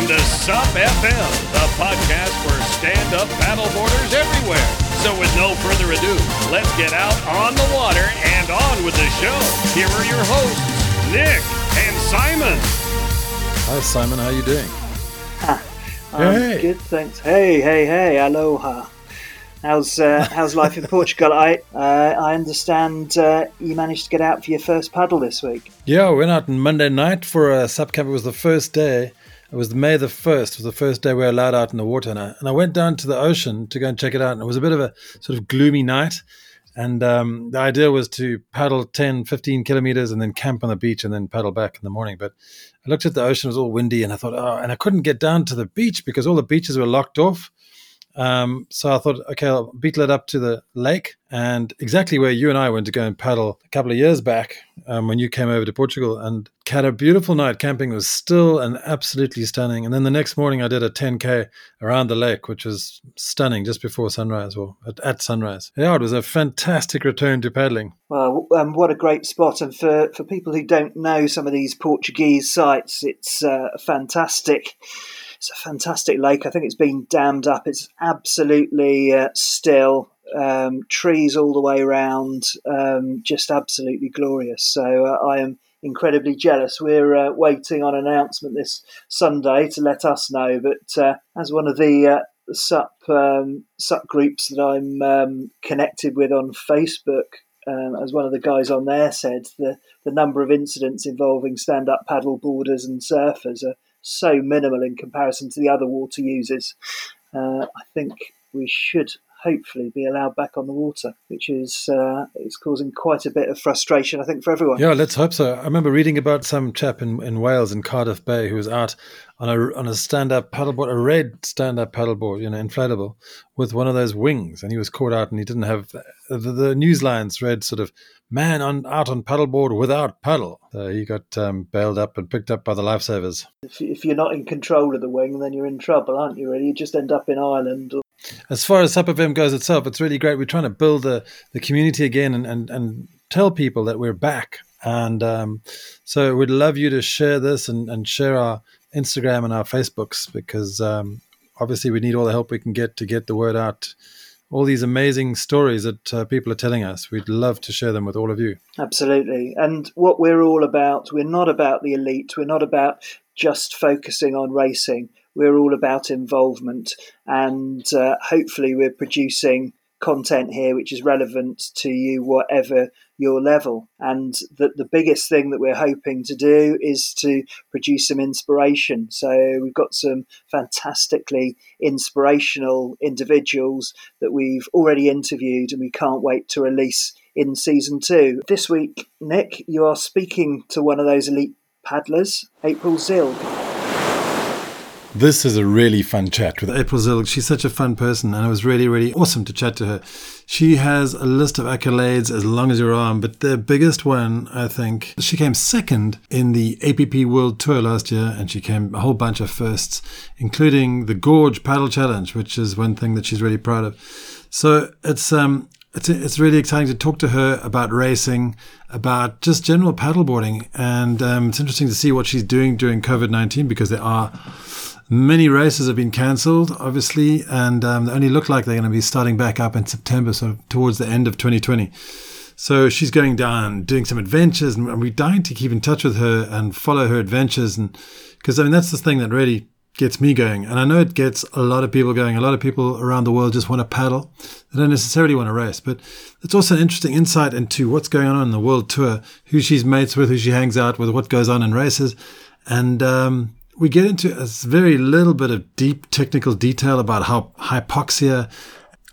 welcome to SUP FM, the podcast for stand up paddleboarders everywhere. So, with no further ado, let's get out on the water and on with the show. Here are your hosts, Nick and Simon. Hi, Simon. How you doing? I'm Hey. good, thanks. Hey, hey, hey, aloha. How's uh, how's life in Portugal? I uh, I understand uh, you managed to get out for your first paddle this week. Yeah, we went out on Monday night for a sub camp. It was the first day. It was May the 1st. It was the first day we were allowed out in the water. And I, and I went down to the ocean to go and check it out. And it was a bit of a sort of gloomy night. And um, the idea was to paddle 10, 15 kilometers and then camp on the beach and then paddle back in the morning. But I looked at the ocean, it was all windy. And I thought, oh, and I couldn't get down to the beach because all the beaches were locked off. Um, so I thought, okay, I'll beetle it up to the lake, and exactly where you and I went to go and paddle a couple of years back um, when you came over to Portugal, and had a beautiful night camping. Was still and absolutely stunning. And then the next morning, I did a 10k around the lake, which was stunning, just before sunrise or at, at sunrise. Yeah, it was a fantastic return to paddling. Well, um, what a great spot! And for, for people who don't know some of these Portuguese sites, it's uh, fantastic. It's a fantastic lake. I think it's been dammed up. It's absolutely uh, still. Um, trees all the way around, um, just absolutely glorious. So uh, I am incredibly jealous. We're uh, waiting on announcement this Sunday to let us know. But uh, as one of the uh, sup um, sup groups that I'm um, connected with on Facebook, um, as one of the guys on there said, the the number of incidents involving stand up paddle boarders and surfers are so minimal in comparison to the other water users. Uh, I think we should hopefully be allowed back on the water, which is uh, is causing quite a bit of frustration, I think, for everyone. Yeah, let's hope so. I remember reading about some chap in, in Wales in Cardiff Bay who was out on a on a stand up paddleboard, a red stand up paddleboard, you know, inflatable, with one of those wings, and he was caught out, and he didn't have the, the news lines read sort of man on out on paddleboard without paddle. So he got um, bailed up and picked up by the lifesavers. If, if you're not in control of the wing, then you're in trouble, aren't you? Really, you just end up in Ireland. Or... As far as SupFM goes itself, it's really great. We're trying to build the the community again and and, and tell people that we're back. And um, so we'd love you to share this and, and share our Instagram and our Facebooks because um, obviously we need all the help we can get to get the word out. All these amazing stories that uh, people are telling us, we'd love to share them with all of you. Absolutely. And what we're all about, we're not about the elite, we're not about just focusing on racing. We're all about involvement, and uh, hopefully, we're producing content here which is relevant to you, whatever your level. And the, the biggest thing that we're hoping to do is to produce some inspiration. So we've got some fantastically inspirational individuals that we've already interviewed and we can't wait to release in season two. This week, Nick, you are speaking to one of those elite paddlers, April Zilg. This is a really fun chat with April Zilg. She's such a fun person, and it was really, really awesome to chat to her. She has a list of accolades as long as your arm, but the biggest one, I think, she came second in the APP World Tour last year, and she came a whole bunch of firsts, including the Gorge Paddle Challenge, which is one thing that she's really proud of. So it's um, it's it's really exciting to talk to her about racing, about just general paddleboarding, and um, it's interesting to see what she's doing during COVID nineteen because there are many races have been cancelled, obviously, and um, they only look like they're going to be starting back up in September, so towards the end of 2020. So she's going down, doing some adventures, and we're dying to keep in touch with her and follow her adventures, and because I mean that's the thing that really gets me going, and I know it gets a lot of people going. A lot of people around the world just want to paddle; they don't necessarily want to race. But it's also an interesting insight into what's going on in the world tour, who she's mates with, who she hangs out with, what goes on in races, and um, we get into a very little bit of deep technical detail about how hypoxia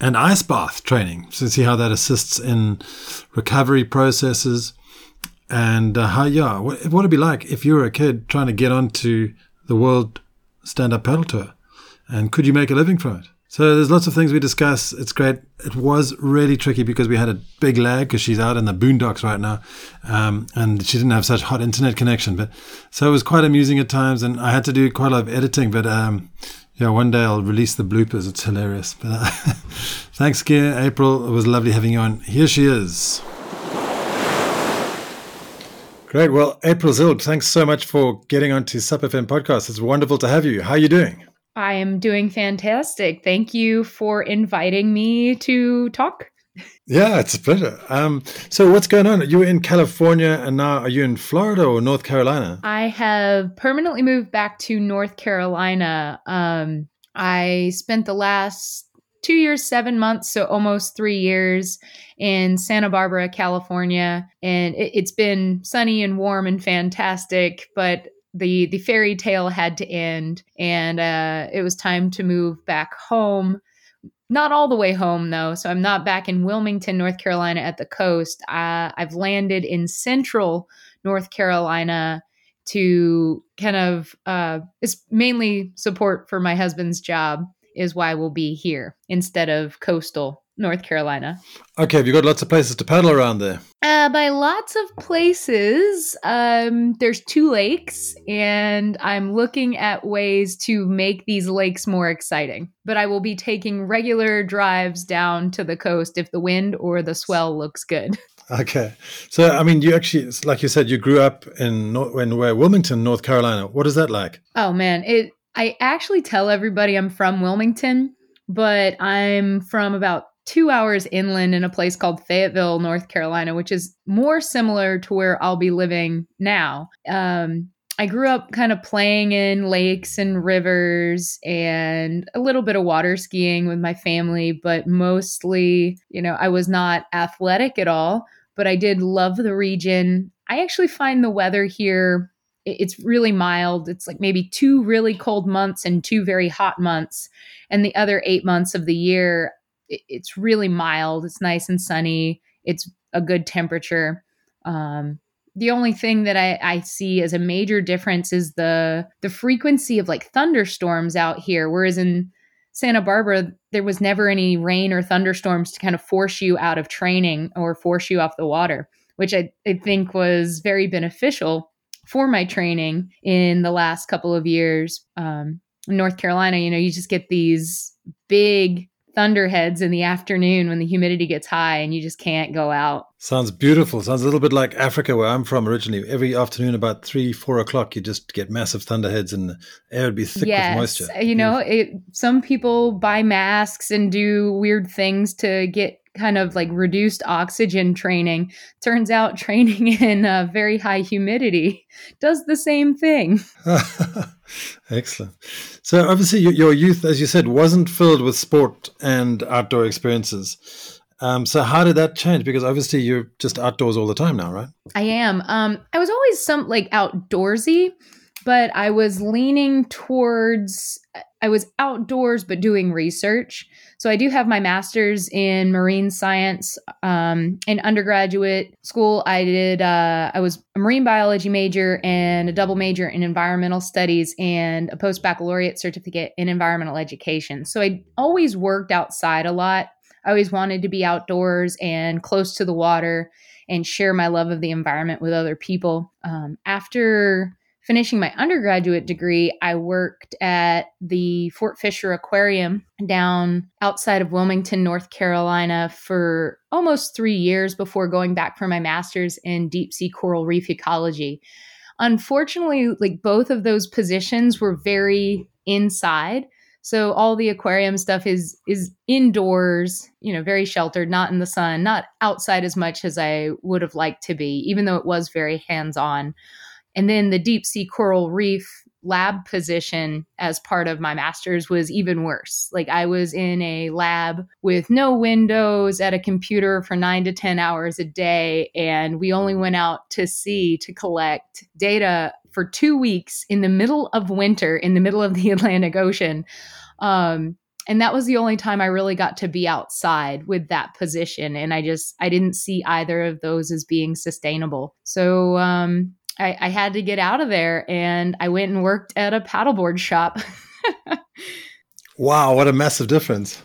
and ice bath training, so see how that assists in recovery processes, and uh, how yeah, what, what it'd be like if you were a kid trying to get onto the world stand-up paddle tour, and could you make a living from it? So there's lots of things we discuss. It's great. It was really tricky because we had a big lag because she's out in the boondocks right now, um, and she didn't have such hot internet connection. But so it was quite amusing at times, and I had to do quite a lot of editing. But um, yeah, one day I'll release the bloopers. It's hilarious. But uh, thanks again, April. It was lovely having you on. Here she is. Great. Well, April Zilg, thanks so much for getting onto SUP FM podcast. It's wonderful to have you. How are you doing? I am doing fantastic. Thank you for inviting me to talk. Yeah, it's a pleasure. Um, so, what's going on? You were in California, and now are you in Florida or North Carolina? I have permanently moved back to North Carolina. Um, I spent the last two years, seven months, so almost three years in Santa Barbara, California. And it, has been sunny and warm and fantastic, but the, the fairy tale had to end. And uh, it was time to move back home. Not all the way home, though. So I'm not back in Wilmington, North Carolina at the coast. Uh, I've landed in central North Carolina to kind of uh, it's mainly support for my husband's job is why we'll be here instead of coastal North Carolina. Okay, have you got lots of places to paddle around there? Uh, by lots of places, um, there's two lakes, and I'm looking at ways to make these lakes more exciting. But I will be taking regular drives down to the coast if the wind or the swell looks good. Okay, so I mean, you actually, like you said, you grew up in in where Wilmington, North Carolina. What is that like? Oh man, it I actually tell everybody I'm from Wilmington, but I'm from about two hours inland in a place called Fayetteville, North Carolina, which is more similar to where I'll be living now. Um, I grew up kind of playing in lakes and rivers and a little bit of water skiing with my family, but mostly, you know, I was not athletic at all, but I did love the region. I actually find the weather here it's really mild. It's like maybe two really cold months and two very hot months. And the other eight months of the year, it's really mild. It's nice and sunny. It's a good temperature. Um, the only thing that I, I see as a major difference is the the frequency of like thunderstorms out here. Whereas in Santa Barbara, there was never any rain or thunderstorms to kind of force you out of training or force you off the water, which I, I think was very beneficial for my training in the last couple of years. Um, North Carolina, you know, you just get these big thunderheads in the afternoon when the humidity gets high and you just can't go out. Sounds beautiful. Sounds a little bit like Africa, where I'm from originally. Every afternoon, about three, four o'clock, you just get massive thunderheads and the air would be thick yes. with moisture. You know, it, some people buy masks and do weird things to get kind of like reduced oxygen training. Turns out training in uh, very high humidity does the same thing. Excellent. So, obviously, your youth, as you said, wasn't filled with sport and outdoor experiences. Um, so, how did that change? Because obviously, you're just outdoors all the time now, right? I am. Um, I was always some like outdoorsy, but I was leaning towards. I was outdoors, but doing research. So I do have my master's in marine science. Um, in undergraduate school, I did. Uh, I was a marine biology major and a double major in environmental studies and a post baccalaureate certificate in environmental education. So I always worked outside a lot. I always wanted to be outdoors and close to the water and share my love of the environment with other people. Um, after finishing my undergraduate degree, I worked at the Fort Fisher Aquarium down outside of Wilmington, North Carolina for almost three years before going back for my master's in deep sea coral reef ecology. Unfortunately, like both of those positions were very inside. So all the aquarium stuff is is indoors, you know, very sheltered, not in the sun, not outside as much as I would have liked to be, even though it was very hands-on. And then the deep sea coral reef lab position as part of my master's was even worse. Like I was in a lab with no windows at a computer for nine to 10 hours a day. And we only went out to sea to collect data for two weeks in the middle of winter, in the middle of the Atlantic Ocean. Um, and that was the only time I really got to be outside with that position. And I just, I didn't see either of those as being sustainable. So, um, I, I had to get out of there and I went and worked at a paddleboard shop. wow, what a massive difference.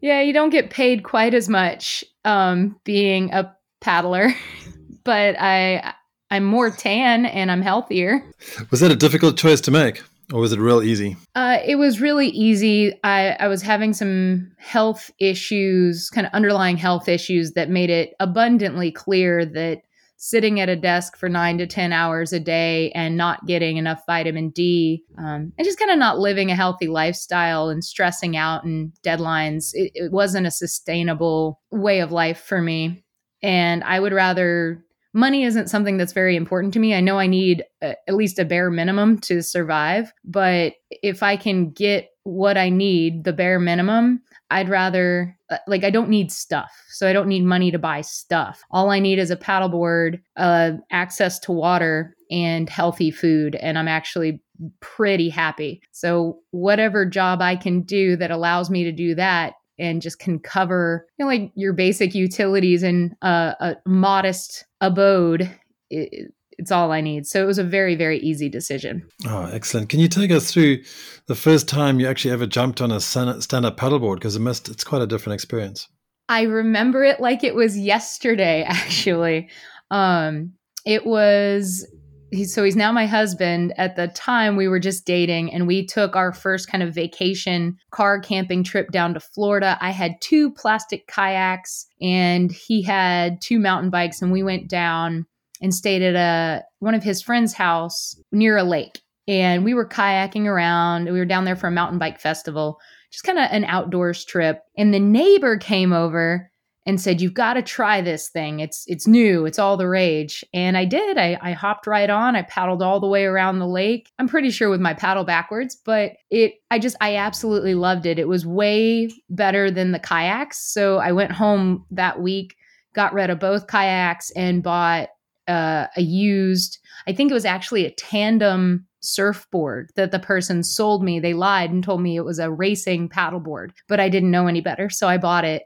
Yeah, you don't get paid quite as much um, being a paddler, but I I'm more tan and I'm healthier. Was that a difficult choice to make? Or was it real easy? Uh, it was really easy. I, I was having some health issues, kind of underlying health issues that made it abundantly clear that sitting at a desk for nine to 10 hours a day and not getting enough vitamin D um, and just kind of not living a healthy lifestyle and stressing out and deadlines. It, it wasn't a sustainable way of life for me. And I would rather money isn't something that's very important to me. I know I need a, at least a bare minimum to survive, but if I can get what I need, the bare minimum, I'd rather uh, like I don't need stuff. So I don't need money to buy stuff. All I need is a paddleboard, uh access to water and healthy food and I'm actually pretty happy. So whatever job I can do that allows me to do that and just can cover you know, like your basic utilities and uh, a modest abode it, it's all I need. So it was a very, very easy decision. Oh, excellent. Can you take us through the first time you actually ever jumped on a stand up paddleboard? Because it must, it's quite a different experience. I remember it like it was yesterday, actually. Um, it was he's so he's now my husband. At the time, we were just dating, and we took our first kind of vacation car camping trip down to Florida. I had two plastic kayaks, and he had two mountain bikes, and we went down and stayed at a one of his friends' house near a lake. And we were kayaking around. We were down there for a mountain bike festival, just kind of an outdoors trip. And the neighbor came over and said, "You've got to try this thing. It's it's new. It's all the rage." And I did. I, I hopped right on. I paddled all the way around the lake. I'm pretty sure with my paddle backwards, but it. I just I absolutely loved it. It was way better than the kayaks. So I went home that week, got rid of both kayaks, and bought uh, a used. I think it was actually a tandem surfboard that the person sold me. They lied and told me it was a racing paddleboard, but I didn't know any better, so I bought it.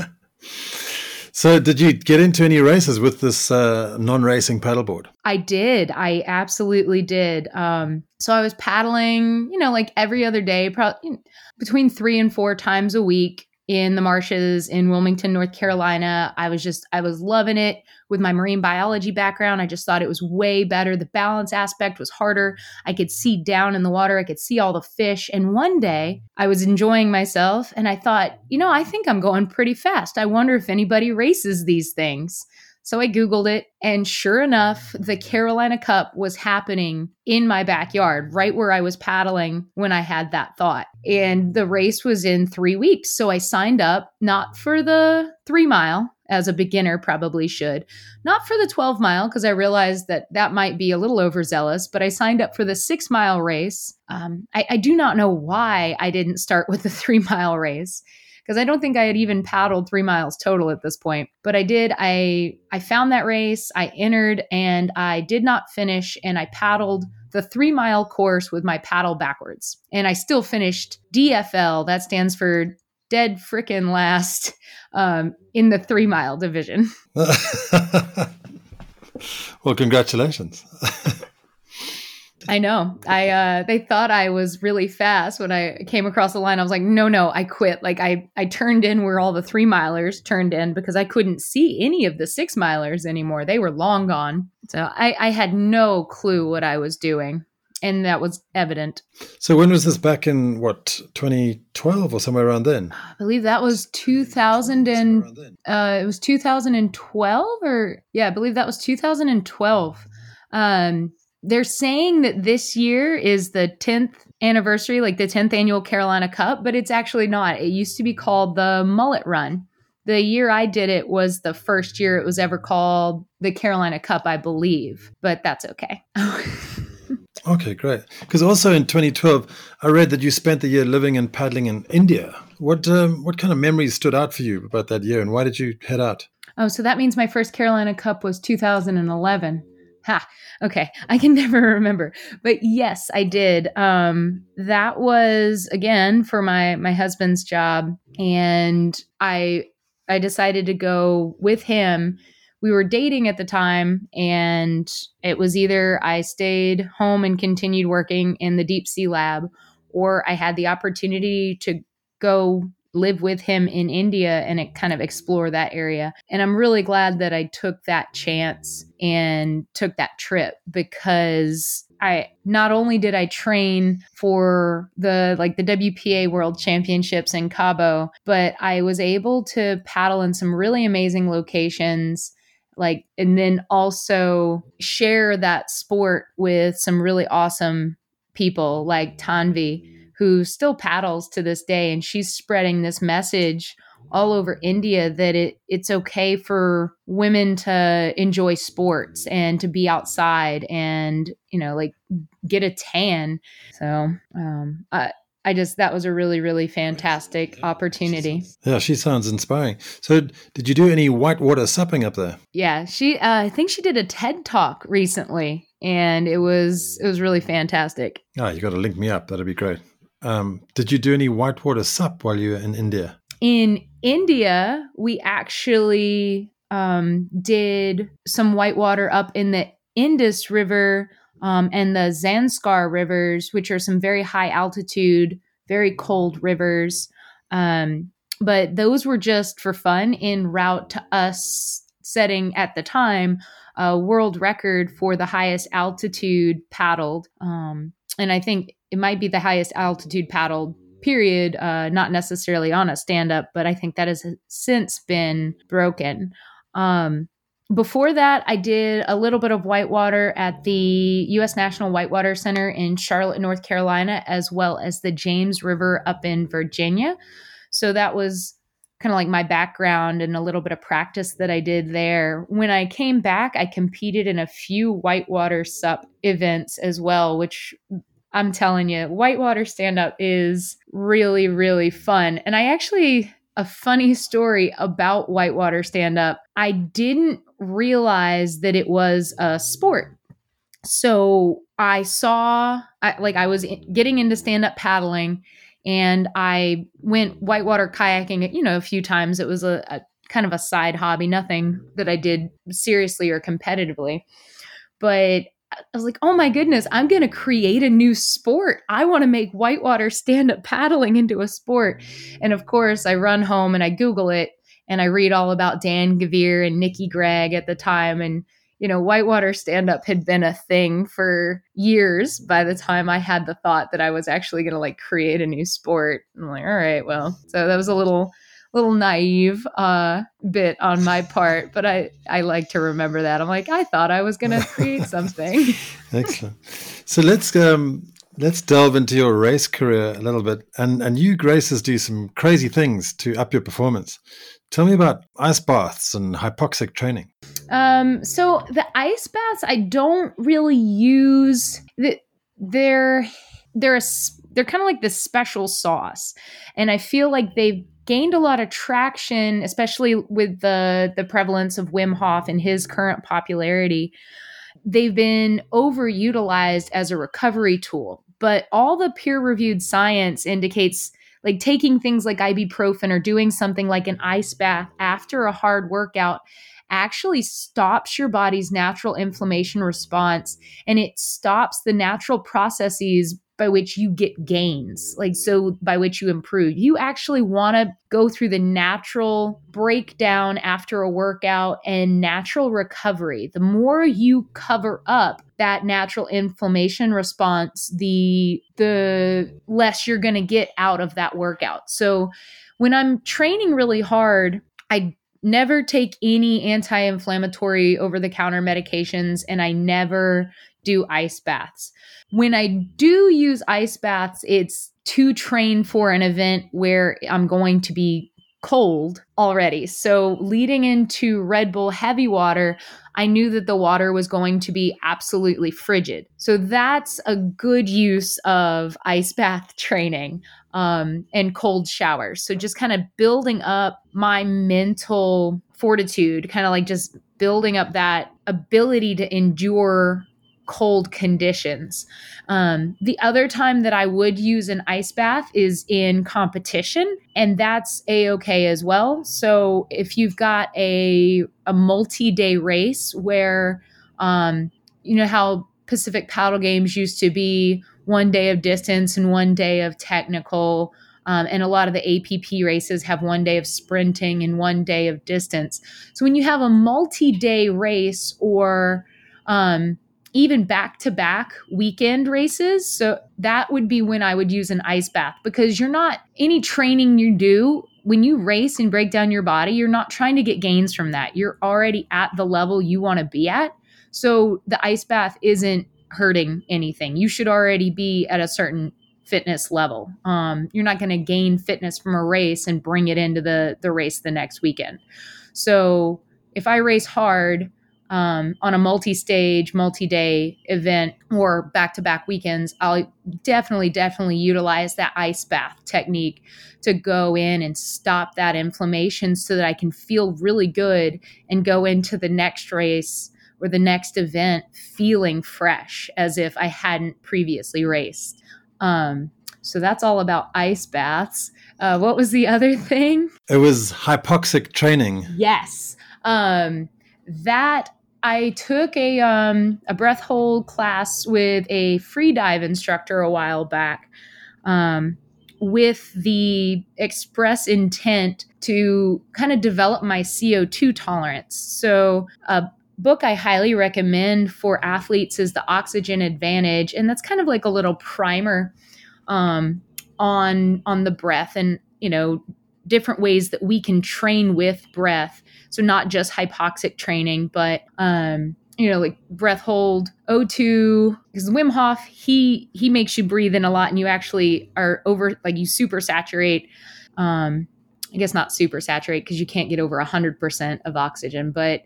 so, did you get into any races with this uh, non-racing paddleboard? I did. I absolutely did. Um, so I was paddling, you know, like every other day, probably between three and four times a week in the marshes in Wilmington, North Carolina. I was just, I was loving it with my marine biology background. I just thought it was way better. The balance aspect was harder. I could see down in the water, I could see all the fish. And one day I was enjoying myself and I thought, you know, I think I'm going pretty fast. I wonder if anybody races these things. So I Googled it, and sure enough, the Carolina Cup was happening in my backyard, right where I was paddling when I had that thought. And the race was in three weeks. So I signed up, not for the three mile, as a beginner probably should, not for the 12 mile, because I realized that that might be a little overzealous, but I signed up for the six mile race. Um, I, I do not know why I didn't start with the three mile race because I don't think I had even paddled three miles total at this point. But I did. I I found that race. I entered and I did not finish. And I paddled the three mile course with my paddle backwards. And I still finished DFL. That stands for dead frickin' last um, in the three mile division. well, congratulations. I know. I uh they thought I was really fast when I came across the line. I was like, no, no, I quit. Like I I turned in where all the three milers turned in because I couldn't see any of the six milers anymore. They were long gone. So I, I had no clue what I was doing. And that was evident. So when was this back in what 2012 or somewhere around then? I believe that was 2000 and uh, it was 2012 or yeah, I believe that was 2012. Um, they're saying that this year is the 10th anniversary, like the 10th annual Carolina Cup, but it's actually not. It used to be called the Mullet Run. The year I did it was the first year it was ever called the Carolina Cup, I believe, but that's okay. okay, great. Because also in 2012, I read that you spent the year living and paddling in India. What um, what kind of memories stood out for you about that year, and why did you head out? Oh, so that means my first Carolina Cup was 2011. Ha. Okay. I can never remember. But yes, I did. Um that was again for my my husband's job and I I decided to go with him. We were dating at the time and it was either I stayed home and continued working in the deep sea lab or I had the opportunity to go live with him in India and it kind of explore that area. And I'm really glad that I took that chance and took that trip because I not only did I train for the like the WPA World Championships in Cabo, but I was able to paddle in some really amazing locations like and then also share that sport with some really awesome people like Tanvi who still paddles to this day and she's spreading this message all over India that it it's okay for women to enjoy sports and to be outside and you know like get a tan. So um, I I just that was a really really fantastic opportunity. Yeah, she sounds inspiring. So did you do any whitewater supping up there? Yeah, she uh, I think she did a TED talk recently and it was it was really fantastic. Oh, you got to link me up. That'd be great. Um, did you do any whitewater sup while you were in India? In India, we actually um, did some whitewater up in the Indus River um, and the Zanskar rivers, which are some very high altitude, very cold rivers. Um, but those were just for fun in route to us setting at the time a world record for the highest altitude paddled. Um, and I think it might be the highest altitude paddled period, uh, not necessarily on a stand up, but I think that has since been broken. Um, before that, I did a little bit of whitewater at the U.S. National Whitewater Center in Charlotte, North Carolina, as well as the James River up in Virginia. So that was kind of like my background and a little bit of practice that I did there. When I came back, I competed in a few whitewater sup events as well, which I'm telling you, whitewater stand up is really, really fun. And I actually, a funny story about whitewater stand up, I didn't realize that it was a sport. So I saw, I, like, I was getting into stand up paddling and I went whitewater kayaking, you know, a few times. It was a, a kind of a side hobby, nothing that I did seriously or competitively. But I was like, oh my goodness, I'm going to create a new sport. I want to make whitewater stand up paddling into a sport. And of course, I run home and I Google it and I read all about Dan Gavere and Nikki Gregg at the time. And, you know, whitewater stand up had been a thing for years by the time I had the thought that I was actually going to like create a new sport. I'm like, all right, well, so that was a little little naive uh, bit on my part, but I, I like to remember that. I'm like, I thought I was going to create something. Excellent. So let's um, let's delve into your race career a little bit. And and you Graces do some crazy things to up your performance. Tell me about ice baths and hypoxic training. Um, so the ice baths, I don't really use. The, they're they're a, they're kind of like this special sauce, and I feel like they've gained a lot of traction, especially with the the prevalence of Wim Hof and his current popularity. They've been overutilized as a recovery tool, but all the peer reviewed science indicates like taking things like ibuprofen or doing something like an ice bath after a hard workout actually stops your body's natural inflammation response and it stops the natural processes by which you get gains, like so by which you improve. You actually want to go through the natural breakdown after a workout and natural recovery. The more you cover up that natural inflammation response, the the less you're going to get out of that workout. So when I'm training really hard, I never take any anti-inflammatory over the counter medications and I never do ice baths. When I do use ice baths, it's to train for an event where I'm going to be cold already. So, leading into Red Bull heavy water, I knew that the water was going to be absolutely frigid. So, that's a good use of ice bath training um, and cold showers. So, just kind of building up my mental fortitude, kind of like just building up that ability to endure cold conditions. Um, the other time that I would use an ice bath is in competition, and that's a okay as well. So if you've got a a multi day race where, um, you know how Pacific Paddle Games used to be one day of distance and one day of technical. Um, and a lot of the APP races have one day of sprinting and one day of distance. So when you have a multi day race or um, even back to back weekend races. So that would be when I would use an ice bath because you're not, any training you do when you race and break down your body, you're not trying to get gains from that. You're already at the level you want to be at. So the ice bath isn't hurting anything. You should already be at a certain fitness level. Um, you're not going to gain fitness from a race and bring it into the the race the next weekend. So if I race hard um, on a multi-stage, multi-day event or back-to-back weekends, I'll definitely, definitely utilize that ice bath technique to go in and stop that inflammation so that I can feel really good and go into the next race or the next event feeling fresh as if I hadn't previously raced. Um, so that's all about ice baths. Uh, what was the other thing? It was hypoxic training. Yes. Um, that I took a um, a breath hold class with a free dive instructor a while back, um, with the express intent to kind of develop my CO two tolerance. So, a book I highly recommend for athletes is The Oxygen Advantage, and that's kind of like a little primer um, on on the breath and you know different ways that we can train with breath. So not just hypoxic training, but um, you know, like breath hold, O2, because Wim Hof, he he makes you breathe in a lot and you actually are over like you super saturate. Um, I guess not super saturate because you can't get over 100% of oxygen, but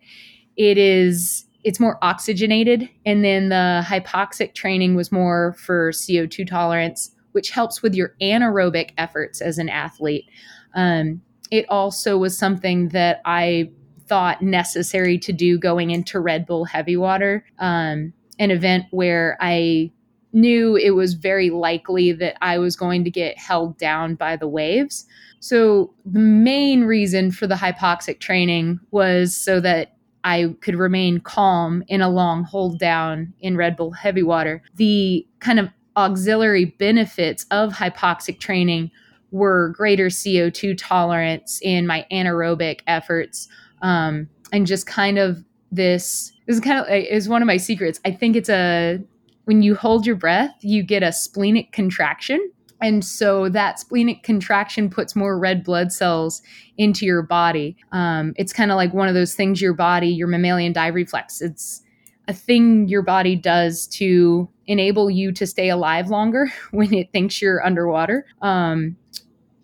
it is it's more oxygenated and then the hypoxic training was more for CO2 tolerance which helps with your anaerobic efforts as an athlete. Um, it also was something that I thought necessary to do going into Red Bull Heavy Water, um, an event where I knew it was very likely that I was going to get held down by the waves. So, the main reason for the hypoxic training was so that I could remain calm in a long hold down in Red Bull heavy water. The kind of auxiliary benefits of hypoxic training were greater CO2 tolerance in my anaerobic efforts, um, and just kind of this. This is kind of is one of my secrets. I think it's a when you hold your breath, you get a splenic contraction. And so that splenic contraction puts more red blood cells into your body. Um, it's kind of like one of those things your body, your mammalian dive reflex. It's a thing your body does to enable you to stay alive longer when it thinks you're underwater. Um,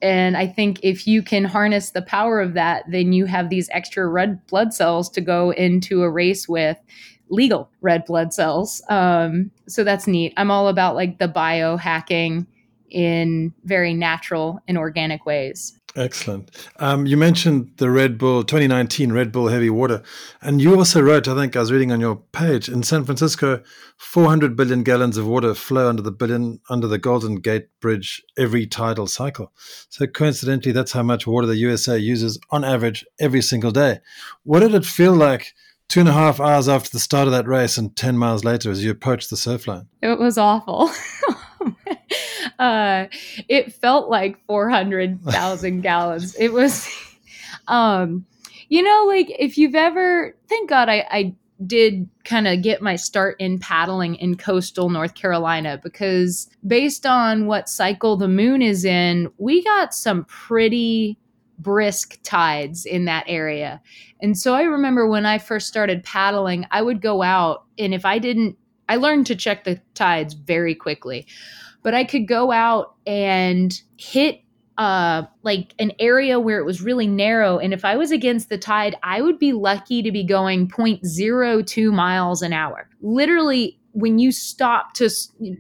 and I think if you can harness the power of that, then you have these extra red blood cells to go into a race with legal red blood cells. Um, so that's neat. I'm all about like the biohacking in very natural and organic ways. Excellent. Um, you mentioned the Red Bull 2019 Red Bull Heavy Water, and you also wrote, I think I was reading on your page, in San Francisco, 400 billion gallons of water flow under the billion under the Golden Gate Bridge every tidal cycle. So coincidentally, that's how much water the USA uses on average every single day. What did it feel like? Two and a half hours after the start of that race and 10 miles later as you approached the surf line? It was awful. uh, it felt like 400,000 gallons. It was, um, you know, like if you've ever, thank God I, I did kind of get my start in paddling in coastal North Carolina because based on what cycle the moon is in, we got some pretty brisk tides in that area. And so I remember when I first started paddling, I would go out and if I didn't I learned to check the tides very quickly but I could go out and hit uh, like an area where it was really narrow. And if I was against the tide, I would be lucky to be going 0.02 miles an hour. Literally, when you stop to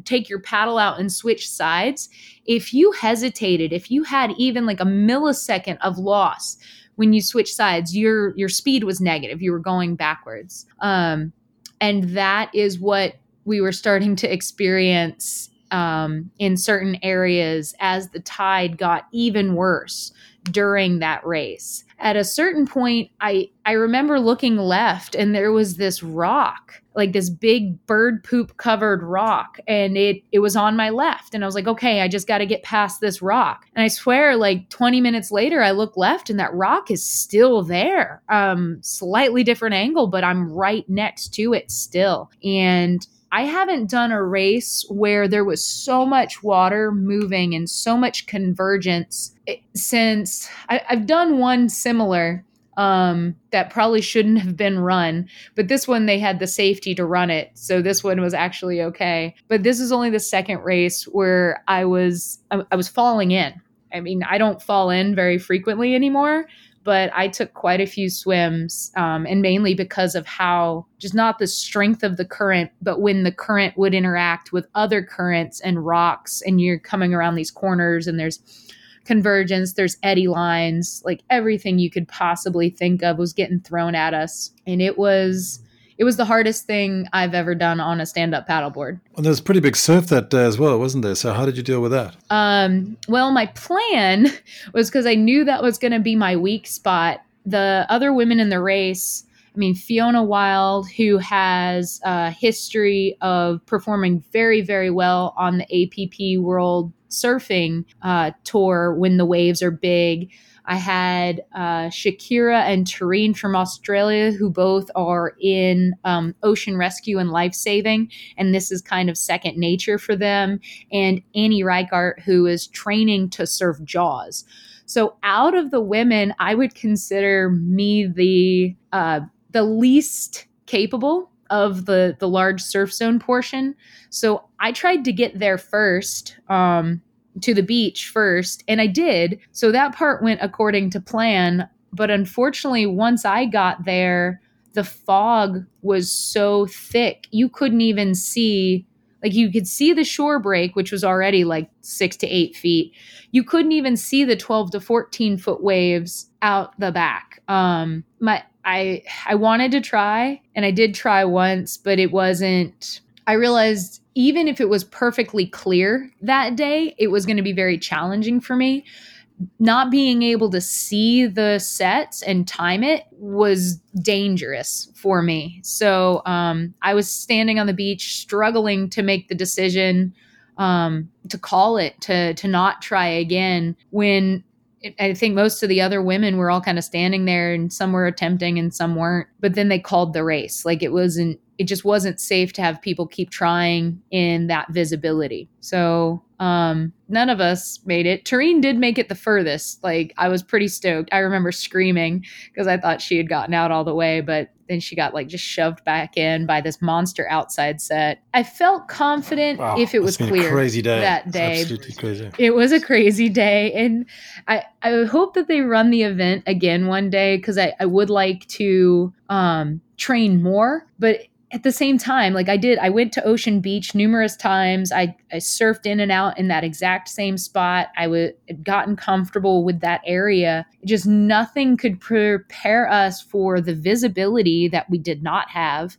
take your paddle out and switch sides, if you hesitated, if you had even like a millisecond of loss when you switch sides, your your speed was negative. You were going backwards. Um, and that is what we were starting to experience um, in certain areas as the tide got even worse during that race. At a certain point, I I remember looking left and there was this rock, like this big bird poop covered rock, and it it was on my left. And I was like, okay, I just got to get past this rock. And I swear, like 20 minutes later, I look left and that rock is still there. Um, slightly different angle, but I'm right next to it still. And I haven't done a race where there was so much water moving and so much convergence eh, since I, have done one similar um, that probably shouldn't have been run. But this one, they had the safety to run it. So this one was actually okay. But this is only the second race where I was, I, I was falling in. I mean, I don't fall in very frequently anymore, but I took quite a few swims, um, and mainly because of how just not the strength of the current, but when the current would interact with other currents and rocks, and you're coming around these corners, and there's convergence, there's eddy lines, like everything you could possibly think of was getting thrown at us, and it was it was the hardest thing I've ever done on a stand up paddleboard. And there was pretty big surf that day as well, wasn't there? So how did you deal with that? Um, well, my plan was because I knew that was going to be my weak spot. The other women in the race, I mean, Fiona Wylde, who has a history of performing very, very well on the APP World Surfing uh, Tour when the waves are big. I had uh, Shakira and Terrene from Australia, who both are in um, ocean rescue and life saving, and this is kind of second nature for them. And Annie Reickert, who is training to surf Jaws. So, out of the women, I would consider me the uh, the least capable of the the large surf zone portion. So I tried to get there first. Um, to the beach first, and I did. So that part went according to plan. But unfortunately, once I got there, the fog was so thick, you couldn't even see. Like you could see the shore break, which was already like six to eight feet. You couldn't even see the 12 to 14 foot waves out the back. Um, my I I wanted to try, and I did try once, but it wasn't. I realized even if it was perfectly clear that day, it was going to be very challenging for me. Not being able to see the sets and time it was dangerous for me. So um, I was standing on the beach, struggling to make the decision um, to call it, to to not try again. When I think most of the other women were all kind of standing there, and some were attempting and some weren't. But then they called the race. Like it wasn't it just wasn't safe to have people keep trying in that visibility. So um, none of us made it. Terrene did make it the furthest. Like I was pretty stoked. I remember screaming because I thought she had gotten out all the way, but then she got like just shoved back in by this monster outside set. I felt confident wow, if it was clear crazy day. that day. It was a crazy day, and I I hope that they run the event again one day because I I would like to um train more, but at the same time, like I did, I went to Ocean Beach numerous times. I, I surfed in and out in that exact same spot. I would gotten comfortable with that area. Just nothing could prepare us for the visibility that we did not have.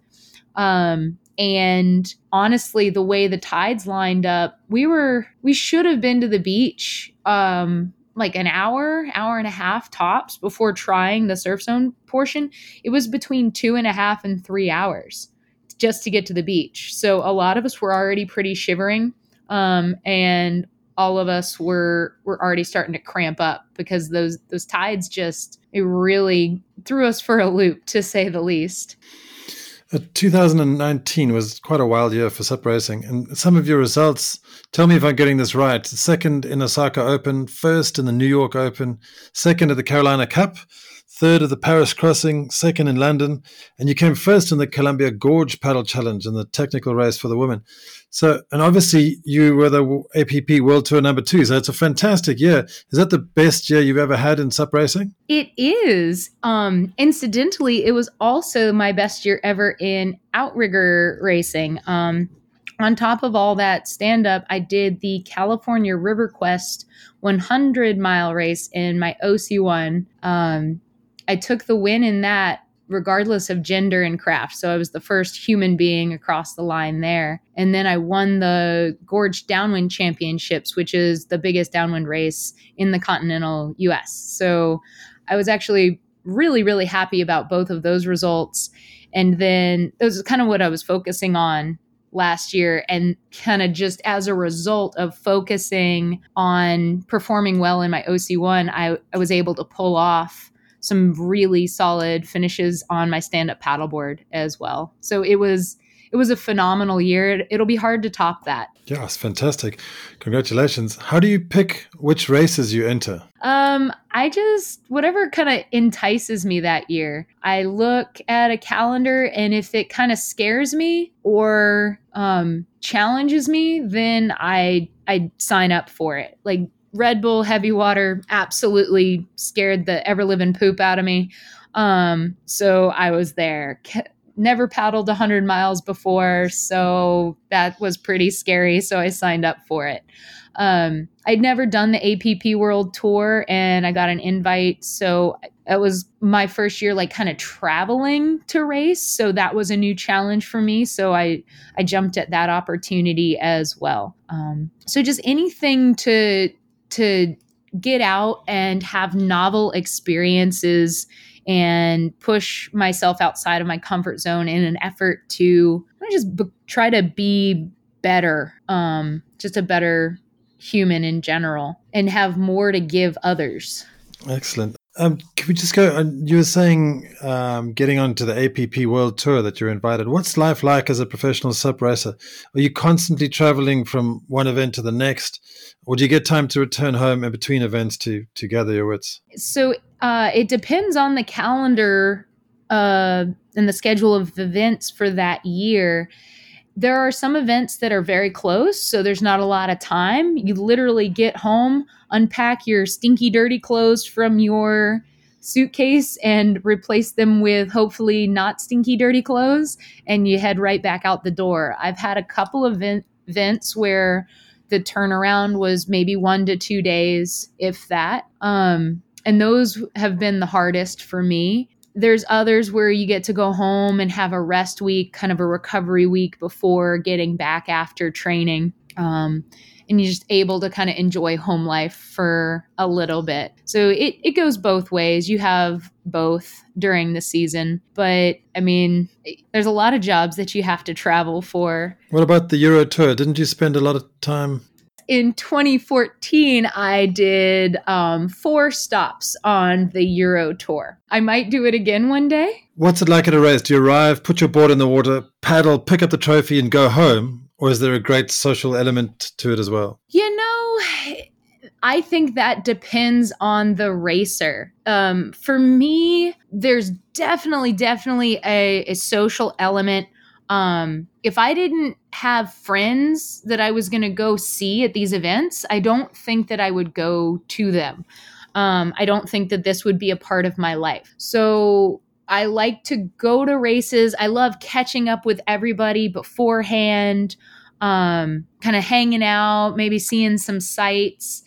Um, and honestly, the way the tides lined up, we were we should have been to the beach um, like an hour, hour and a half tops before trying the surf zone portion. It was between two and a half and three hours just to get to the beach. So a lot of us were already pretty shivering, um, and all of us were were already starting to cramp up because those those tides just it really threw us for a loop to say the least. Uh, 2019 was quite a wild year for SUP racing, and some of your results. Tell me if I'm getting this right. Second in Osaka Open, first in the New York Open, second at the Carolina Cup, third at the Paris Crossing, second in London, and you came first in the Columbia Gorge Paddle Challenge in the technical race for the women. So, and obviously you were the APP World Tour number two. So it's a fantastic year. Is that the best year you've ever had in SUP racing? It is. Um, incidentally, it was also my best year ever in outrigger racing. Um, on top of all that stand up, I did the California River Quest 100 mile race in my OC1. Um, I took the win in that regardless of gender and craft. So I was the first human being across the line there. And then I won the Gorge Downwind Championships, which is the biggest downwind race in the continental US. So I was actually really, really happy about both of those results. And then those is kind of what I was focusing on last year and kind of just as a result of focusing on performing well in my OC1 I, I was able to pull off some really solid finishes on my stand up paddleboard as well. So it was it was a phenomenal year. It, will be hard to top that. Yeah, it's fantastic. Congratulations. How do you pick which races you enter? Um, I just whatever kind of entices me that year. I look at a calendar and if it kind of scares me or um challenges me, then I I sign up for it. Like Red Bull Heavy Water absolutely scared the ever living poop out of me. Um, so I was there. Never paddled 100 miles before, so that was pretty scary. So I signed up for it. Um, I'd never done the APP World Tour, and I got an invite. So it was my first year, like kind of traveling to race. So that was a new challenge for me. So I I jumped at that opportunity as well. Um, so just anything to to get out and have novel experiences and push myself outside of my comfort zone in an effort to just b- try to be better, um, just a better human in general, and have more to give others. Excellent. Um, can we just go? Uh, you were saying um, getting onto the APP World Tour that you're invited. What's life like as a professional SUP racer? Are you constantly traveling from one event to the next, or do you get time to return home in between events to to gather your wits? So uh, it depends on the calendar uh, and the schedule of events for that year. There are some events that are very close, so there's not a lot of time. You literally get home, unpack your stinky, dirty clothes from your suitcase and replace them with hopefully not stinky, dirty clothes, and you head right back out the door. I've had a couple of events where the turnaround was maybe one to two days, if that. Um, and those have been the hardest for me there's others where you get to go home and have a rest week, kind of a recovery week before getting back after training. Um, and you're just able to kind of enjoy home life for a little bit. So it, it goes both ways. You have both during the season, but I mean, there's a lot of jobs that you have to travel for. What about the Euro Tour? Didn't you spend a lot of time in 2014, I did um, four stops on the Euro Tour. I might do it again one day. What's it like at a race? Do you arrive, put your board in the water, paddle, pick up the trophy, and go home? Or is there a great social element to it as well? You know, I think that depends on the racer. Um, for me, there's definitely, definitely a, a social element um, if I didn't have friends that I was going to go see at these events, I don't think that I would go to them. Um, I don't think that this would be a part of my life. So I like to go to races. I love catching up with everybody beforehand, um, kind of hanging out, maybe seeing some sights.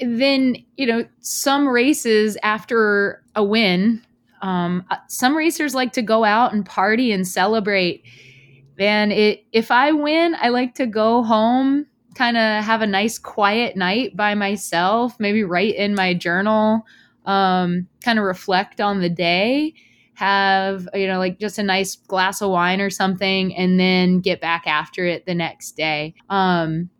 Then, you know, some races after a win, um, uh, some racers like to go out and party and celebrate and it if I win, I like to go home, kind of have a nice quiet night by myself, maybe write in my journal, um, kind of reflect on the day, have you know like just a nice glass of wine or something, and then get back after it the next day. Um,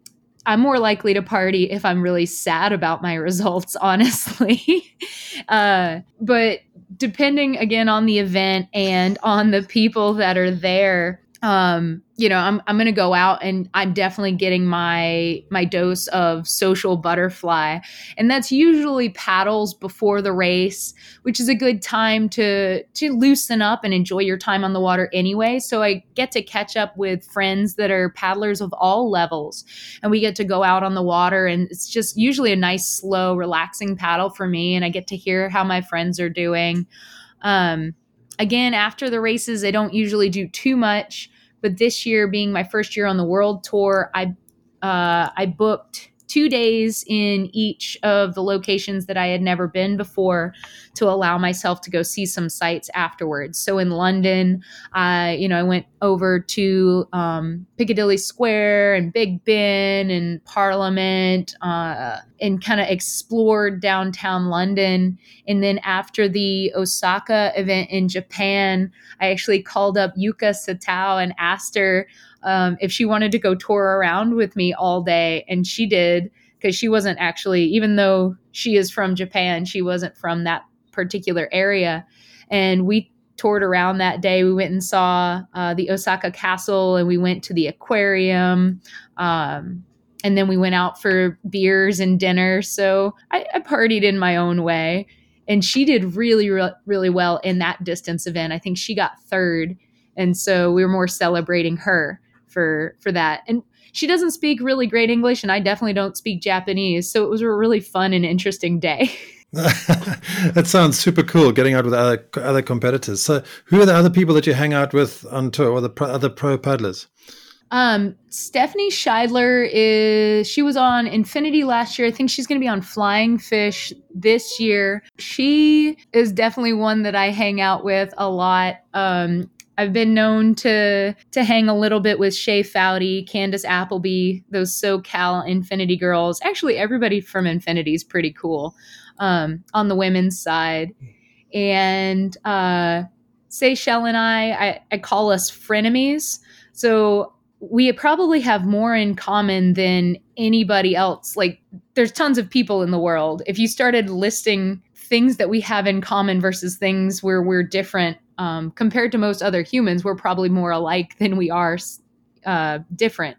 I'm more likely to party if I'm really sad about my results, honestly. uh, but depending again on the event and on the people that are there, um you know i'm i'm going to go out and i'm definitely getting my my dose of social butterfly. And that's usually paddles before the race which is a good time to to loosen up and enjoy your time on the water anyway. So i get to catch up with friends that are paddlers of all levels and we get to go out on the water and it's just usually a nice slow relaxing paddle for me and i get to hear how my friends are doing. Um Again, after the races, I don't usually do too much, but this year, being my first year on the world tour, I uh, I booked two days in each of the locations that I had never been before to allow myself to go see some sites afterwards. So in London, I, you know, I went over to um, Piccadilly Square and Big Ben and Parliament uh, and kind of explored downtown London. And then after the Osaka event in Japan, I actually called up Yuka Sato and asked her um, if she wanted to go tour around with me all day. And she did because she wasn't actually, even though she is from Japan, she wasn't from that particular area. And we toured around that day. We went and saw uh, the Osaka Castle, and we went to the aquarium. Um, and then we went out for beers and dinner. So I, I partied in my own way. And she did really, re- really well in that distance event. I think she got third, and so we were more celebrating her for for that. And she doesn't speak really great English, and I definitely don't speak Japanese. So it was a really fun and interesting day. that sounds super cool. Getting out with other other competitors. So, who are the other people that you hang out with on tour, or the pro, other pro paddlers? Um, Stephanie Schneider is she was on Infinity last year. I think she's going to be on Flying Fish this year. She is definitely one that I hang out with a lot. Um, I've been known to to hang a little bit with Shae Foudy, Candace Appleby, those SoCal Infinity girls. Actually, everybody from Infinity is pretty cool um, on the women's side. And uh, Seychelle and I, I, I call us frenemies. So we probably have more in common than anybody else. Like, there's tons of people in the world. If you started listing things that we have in common versus things where we're different, um, compared to most other humans, we're probably more alike than we are uh, different.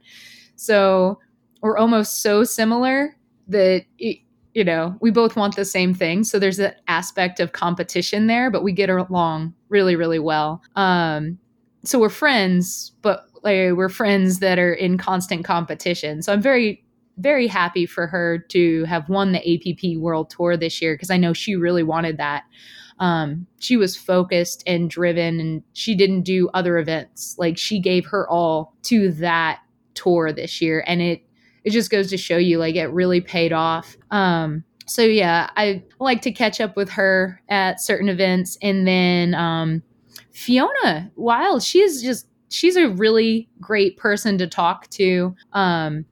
So we're almost so similar that it, you know, we both want the same thing. So there's an aspect of competition there, but we get along really, really well. Um, so we're friends, but like we're friends that are in constant competition. So I'm very, very happy for her to have won the APP World Tour this year because I know she really wanted that. Um, she was focused and driven, and she didn't do other events. Like she gave her all to that tour this year, and it it just goes to show you like it really paid off. Um, so yeah, I like to catch up with her at certain events, and then um, Fiona Wylde, she is just she's a really great person to talk to. Um,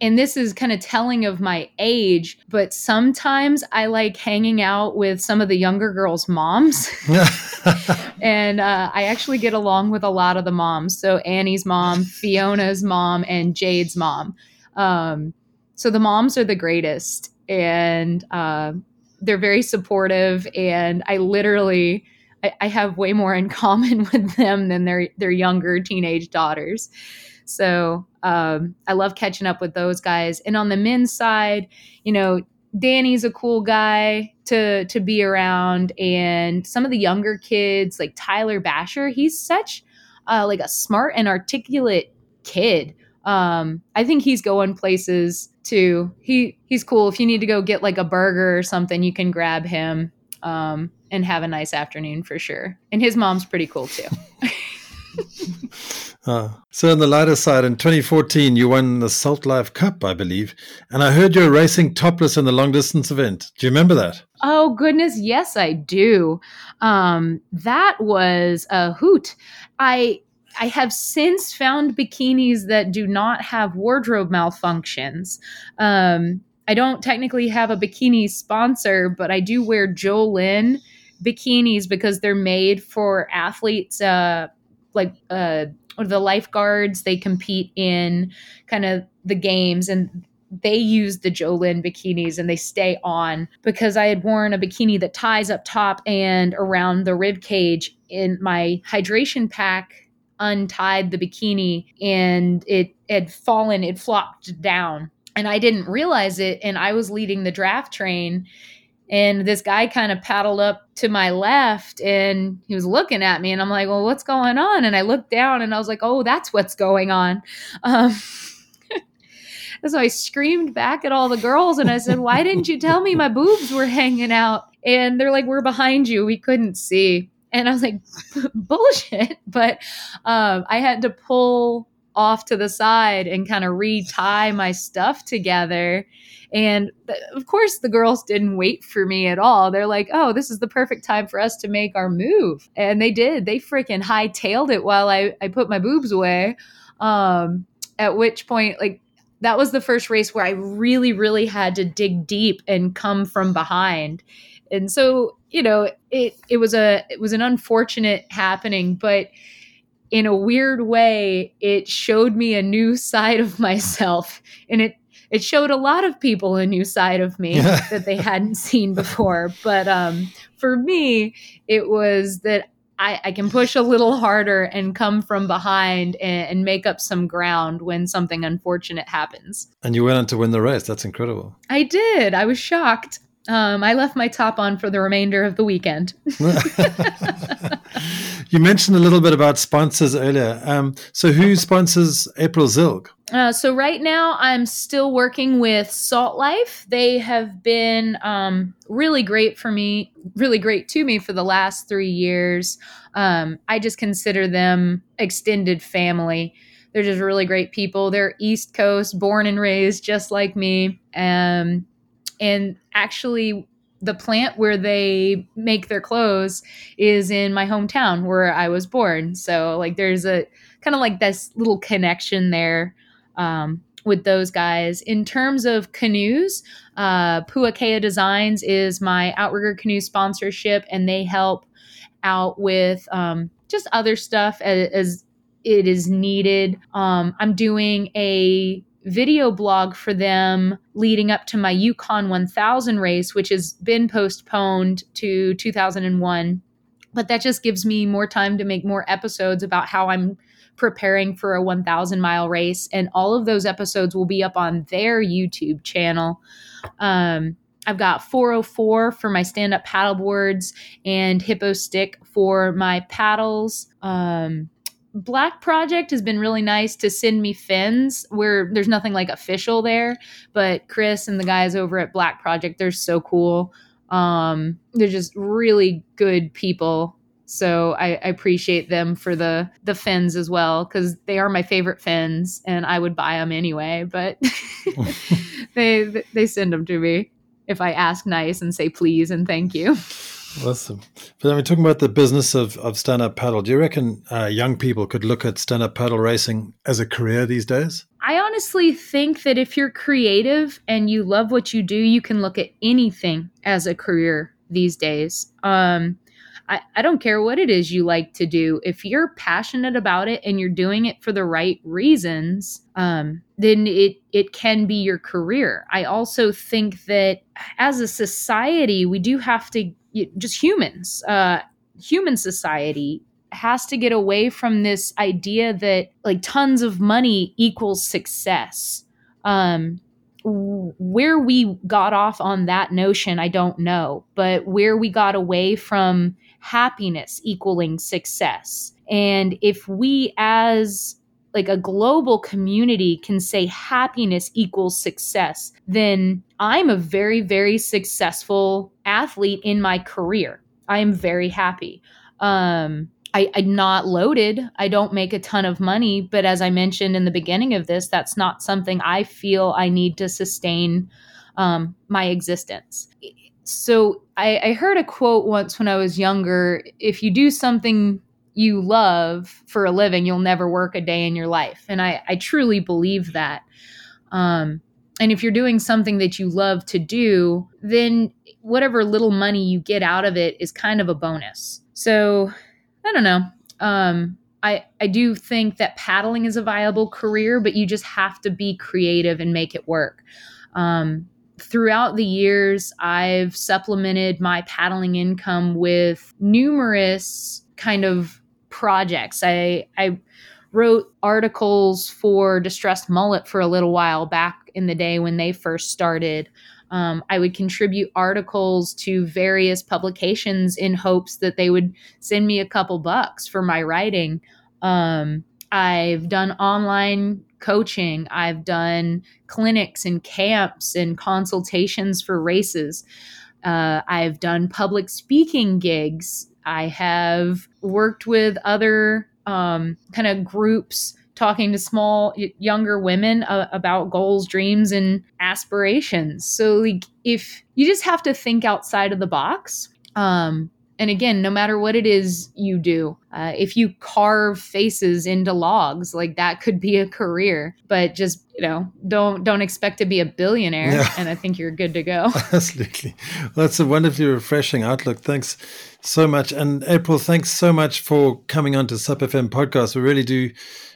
and this is kind of telling of my age, but sometimes I like hanging out with some of the younger girls' moms. and uh, I actually get along with a lot of the moms. So Annie's mom, Fiona's mom, and Jade's mom. Um, so the moms are the greatest, and uh, they're very supportive. And I literally, I, I, have way more in common with them than their their younger teenage daughters. So um, I love catching up with those guys. And on the men's side, you know, Danny's a cool guy to to be around, and some of the younger kids like Tyler Bashor, he's such uh, like a smart and articulate kid um, I think he's going places too. He he's cool. If you need to go get like a burger or something, you can grab him um, and have a nice afternoon for sure. And his mom's pretty cool too. uh, so on the lighter side, in 2014, you won the Salt Life Cup, I believe, and I heard you were racing topless in the long distance event. Do you remember that? Oh goodness, yes, I do. Um, that was a hoot. I I have since found bikinis that do not have wardrobe malfunctions. Um, I don't technically have a bikini sponsor, but I do wear Jolyn bikinis because they're made for athletes, uh, like uh, the lifeguards. They compete in kind of the games and they use the Jolyn bikinis and they stay on because I had worn a bikini that ties up top and around the rib cage in my hydration pack untied the bikini and it had fallen, it flopped down. And I didn't realize it. And I was leading the draft train. And this guy kind of paddled up to my left and he was looking at me. And I'm like, well, what's going on? And I looked down and I was like, oh, that's what's going on. Um, so I screamed back at all the girls and I said, why didn't you tell me my boobs were hanging out? And they're like, we're behind you. We couldn't see. And I was like, bullshit. But um, I had to pull off to the side and kind of retie my stuff together. And th- of course, the girls didn't wait for me at all. They're like, oh, this is the perfect time for us to make our move. And they did. They freaking hightailed it while I, I put my boobs away. Um, at which point, like, that was the first race where I really, really had to dig deep and come from behind. And so you know, it it was a it was an unfortunate happening, but in a weird way, it showed me a new side of myself, and it it showed a lot of people a new side of me that they hadn't seen before. But um, for me, it was that I, I can push a little harder and come from behind and, and make up some ground when something unfortunate happens. And you went on to win the race. That's incredible. I did. I was shocked. Um, I left my top on for the remainder of the weekend. you mentioned a little bit about sponsors earlier. Um, so, who sponsors April Zilg? Uh, so, right now, I'm still working with Salt Life. They have been um, really great for me, really great to me for the last three years. Um, I just consider them extended family. They're just really great people. They're East Coast, born and raised just like me. Um, and actually the plant where they make their clothes is in my hometown where I was born. So like there's a kind of like this little connection there um, with those guys. In terms of canoes, uh, Puakea Designs is my outrigger canoe sponsorship, and they help out with um, just other stuff as, as it is needed. Um, I'm doing a video blog for them leading up to my Yukon 1000 race, which has been postponed to 2001. But that just gives me more time to make more episodes about how I'm preparing for a 1000 mile race. And all of those episodes will be up on their YouTube channel. Um, I've got 404 for my stand up paddle boards and Hippo Stick for my paddles. Um, Black Project has been really nice to send me fins where there's nothing like official there, but Chris and the guys over at Black Project, they're so cool. Um, they're just really good people. So I, I appreciate them for the the fins as well because they are my favorite fins and I would buy them anyway. But they they send them to me if I ask nice and say please and thank you. Awesome. But I mean, talking about the business of, of stand up paddle, do you reckon uh, young people could look at stand up paddle racing as a career these days? I honestly think that if you're creative and you love what you do, you can look at anything as a career these days. Um, I, I don't care what it is you like to do. If you're passionate about it and you're doing it for the right reasons, um, then it it can be your career. I also think that as a society, we do have to just humans, uh, human society has to get away from this idea that like tons of money equals success. Um, where we got off on that notion, I don't know, but where we got away from happiness equaling success. And if we as like a global community can say happiness equals success, then I'm a very, very successful athlete in my career. I am very happy. Um, I, am not loaded. I don't make a ton of money, but as I mentioned in the beginning of this, that's not something I feel I need to sustain um, my existence. So I, I heard a quote once when I was younger: "If you do something you love for a living, you'll never work a day in your life. And I, I truly believe that. Um, and if you're doing something that you love to do, then whatever little money you get out of it is kind of a bonus. So I don't know. Um, I, I do think that paddling is a viable career, but you just have to be creative and make it work. Um, throughout the years, I've supplemented my paddling income with numerous kind of projects. I I wrote articles for Distressed Mullet for a little while back in the day when they first started. Um, I would contribute articles to various publications in hopes that they would send me a couple bucks for my writing. Um, I've done online coaching. I've done clinics and camps and consultations for races. Uh, I've done public speaking gigs I have worked with other um, kind of groups talking to small younger women uh, about goals dreams and aspirations. So like if you just have to think outside of the box um, and again no matter what it is you do uh, if you carve faces into logs like that could be a career. But just you know don't don't expect to be a billionaire yeah. and i think you're good to go. Absolutely. Well, that's a wonderfully refreshing outlook. Thanks so much. And april thanks so much for coming on to sup fm podcast. We really do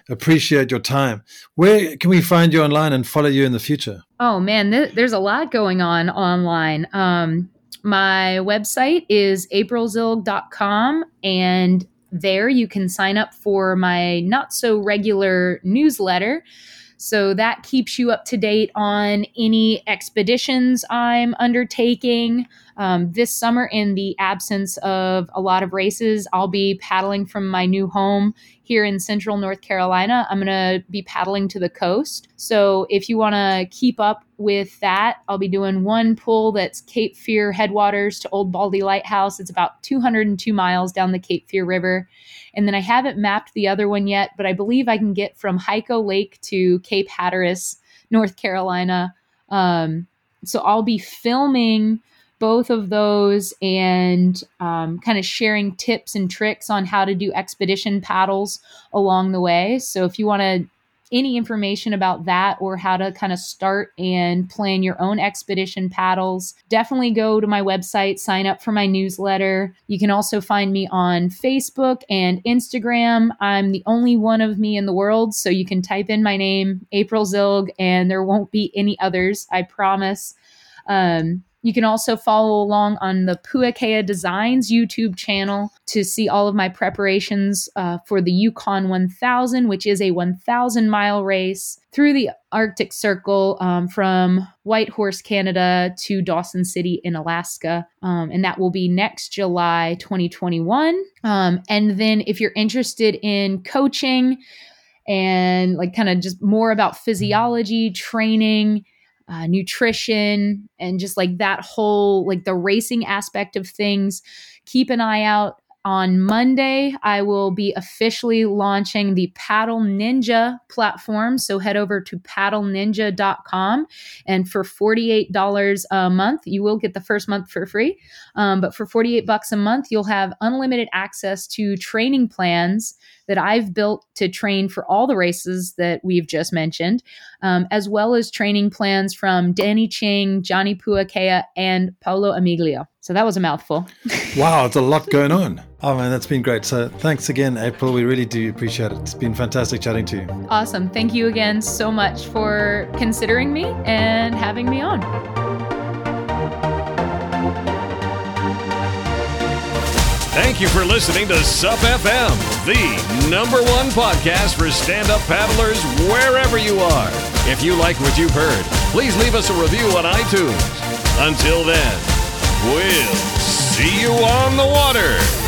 appreciate your time. Where can we find you online and follow you in the future? Oh man th- there's a lot going on online. Um, my website is aprilzilg.com and there you can sign up for my not so regular newsletter so that keeps you up to date on any expeditions I'm undertaking. Um, this summer, in the absence of a lot of races, I'll be paddling from my new home here in central North Carolina. I'm going to be paddling to the coast. So if you want to keep up with that, I'll be doing one pull that's Cape Fear headwaters to Old Baldy Lighthouse. It's about 202 miles down the Cape Fear River. And then I haven't mapped the other one yet, but I believe I can get from Hyco Lake to Cape Hatteras, North Carolina. Um, so I'll be filming both of those and um, kind of sharing tips and tricks on how to do expedition paddles along the way. So if you want to any information about that or how to kind of start and plan your own expedition paddles, definitely go to my website, sign up for my newsletter. You can also find me on Facebook and Instagram. I'm the only one of me in the world, so you can type in my name, April Zilg, and there won't be any others, I promise. Um, you can also follow along on the Puakea Designs YouTube channel to see all of my preparations uh, for the Yukon 1000, which is a 1,000 mile race through the Arctic Circle um, from Whitehorse, Canada to Dawson City in Alaska. Um, and that will be next July 2021. Um, and then if you're interested in coaching and like kind of just more about physiology, training, uh, nutrition and just like that whole like the racing aspect of things keep an eye out on Monday, I will be officially launching the Paddle Ninja platform. So head over to paddleninja.com. And for $48 a month, you will get the first month for free. Um, but for 48 bucks a month, you'll have unlimited access to training plans that I've built to train for all the races that we've just mentioned, um, as well as training plans from Danny Ching, Johnny Puakea, and Paulo Amiglio. So that was a mouthful. wow, it's a lot going on. Oh man, that's been great. So thanks again, April. We really do appreciate it. It's been fantastic chatting to you. Awesome. Thank you again so much for considering me and having me on. Thank you for listening to SUP FM, the number one podcast for stand up paddlers wherever you are. If you like what you've heard, please leave us a review on iTunes. Until then, we'll see you on the water.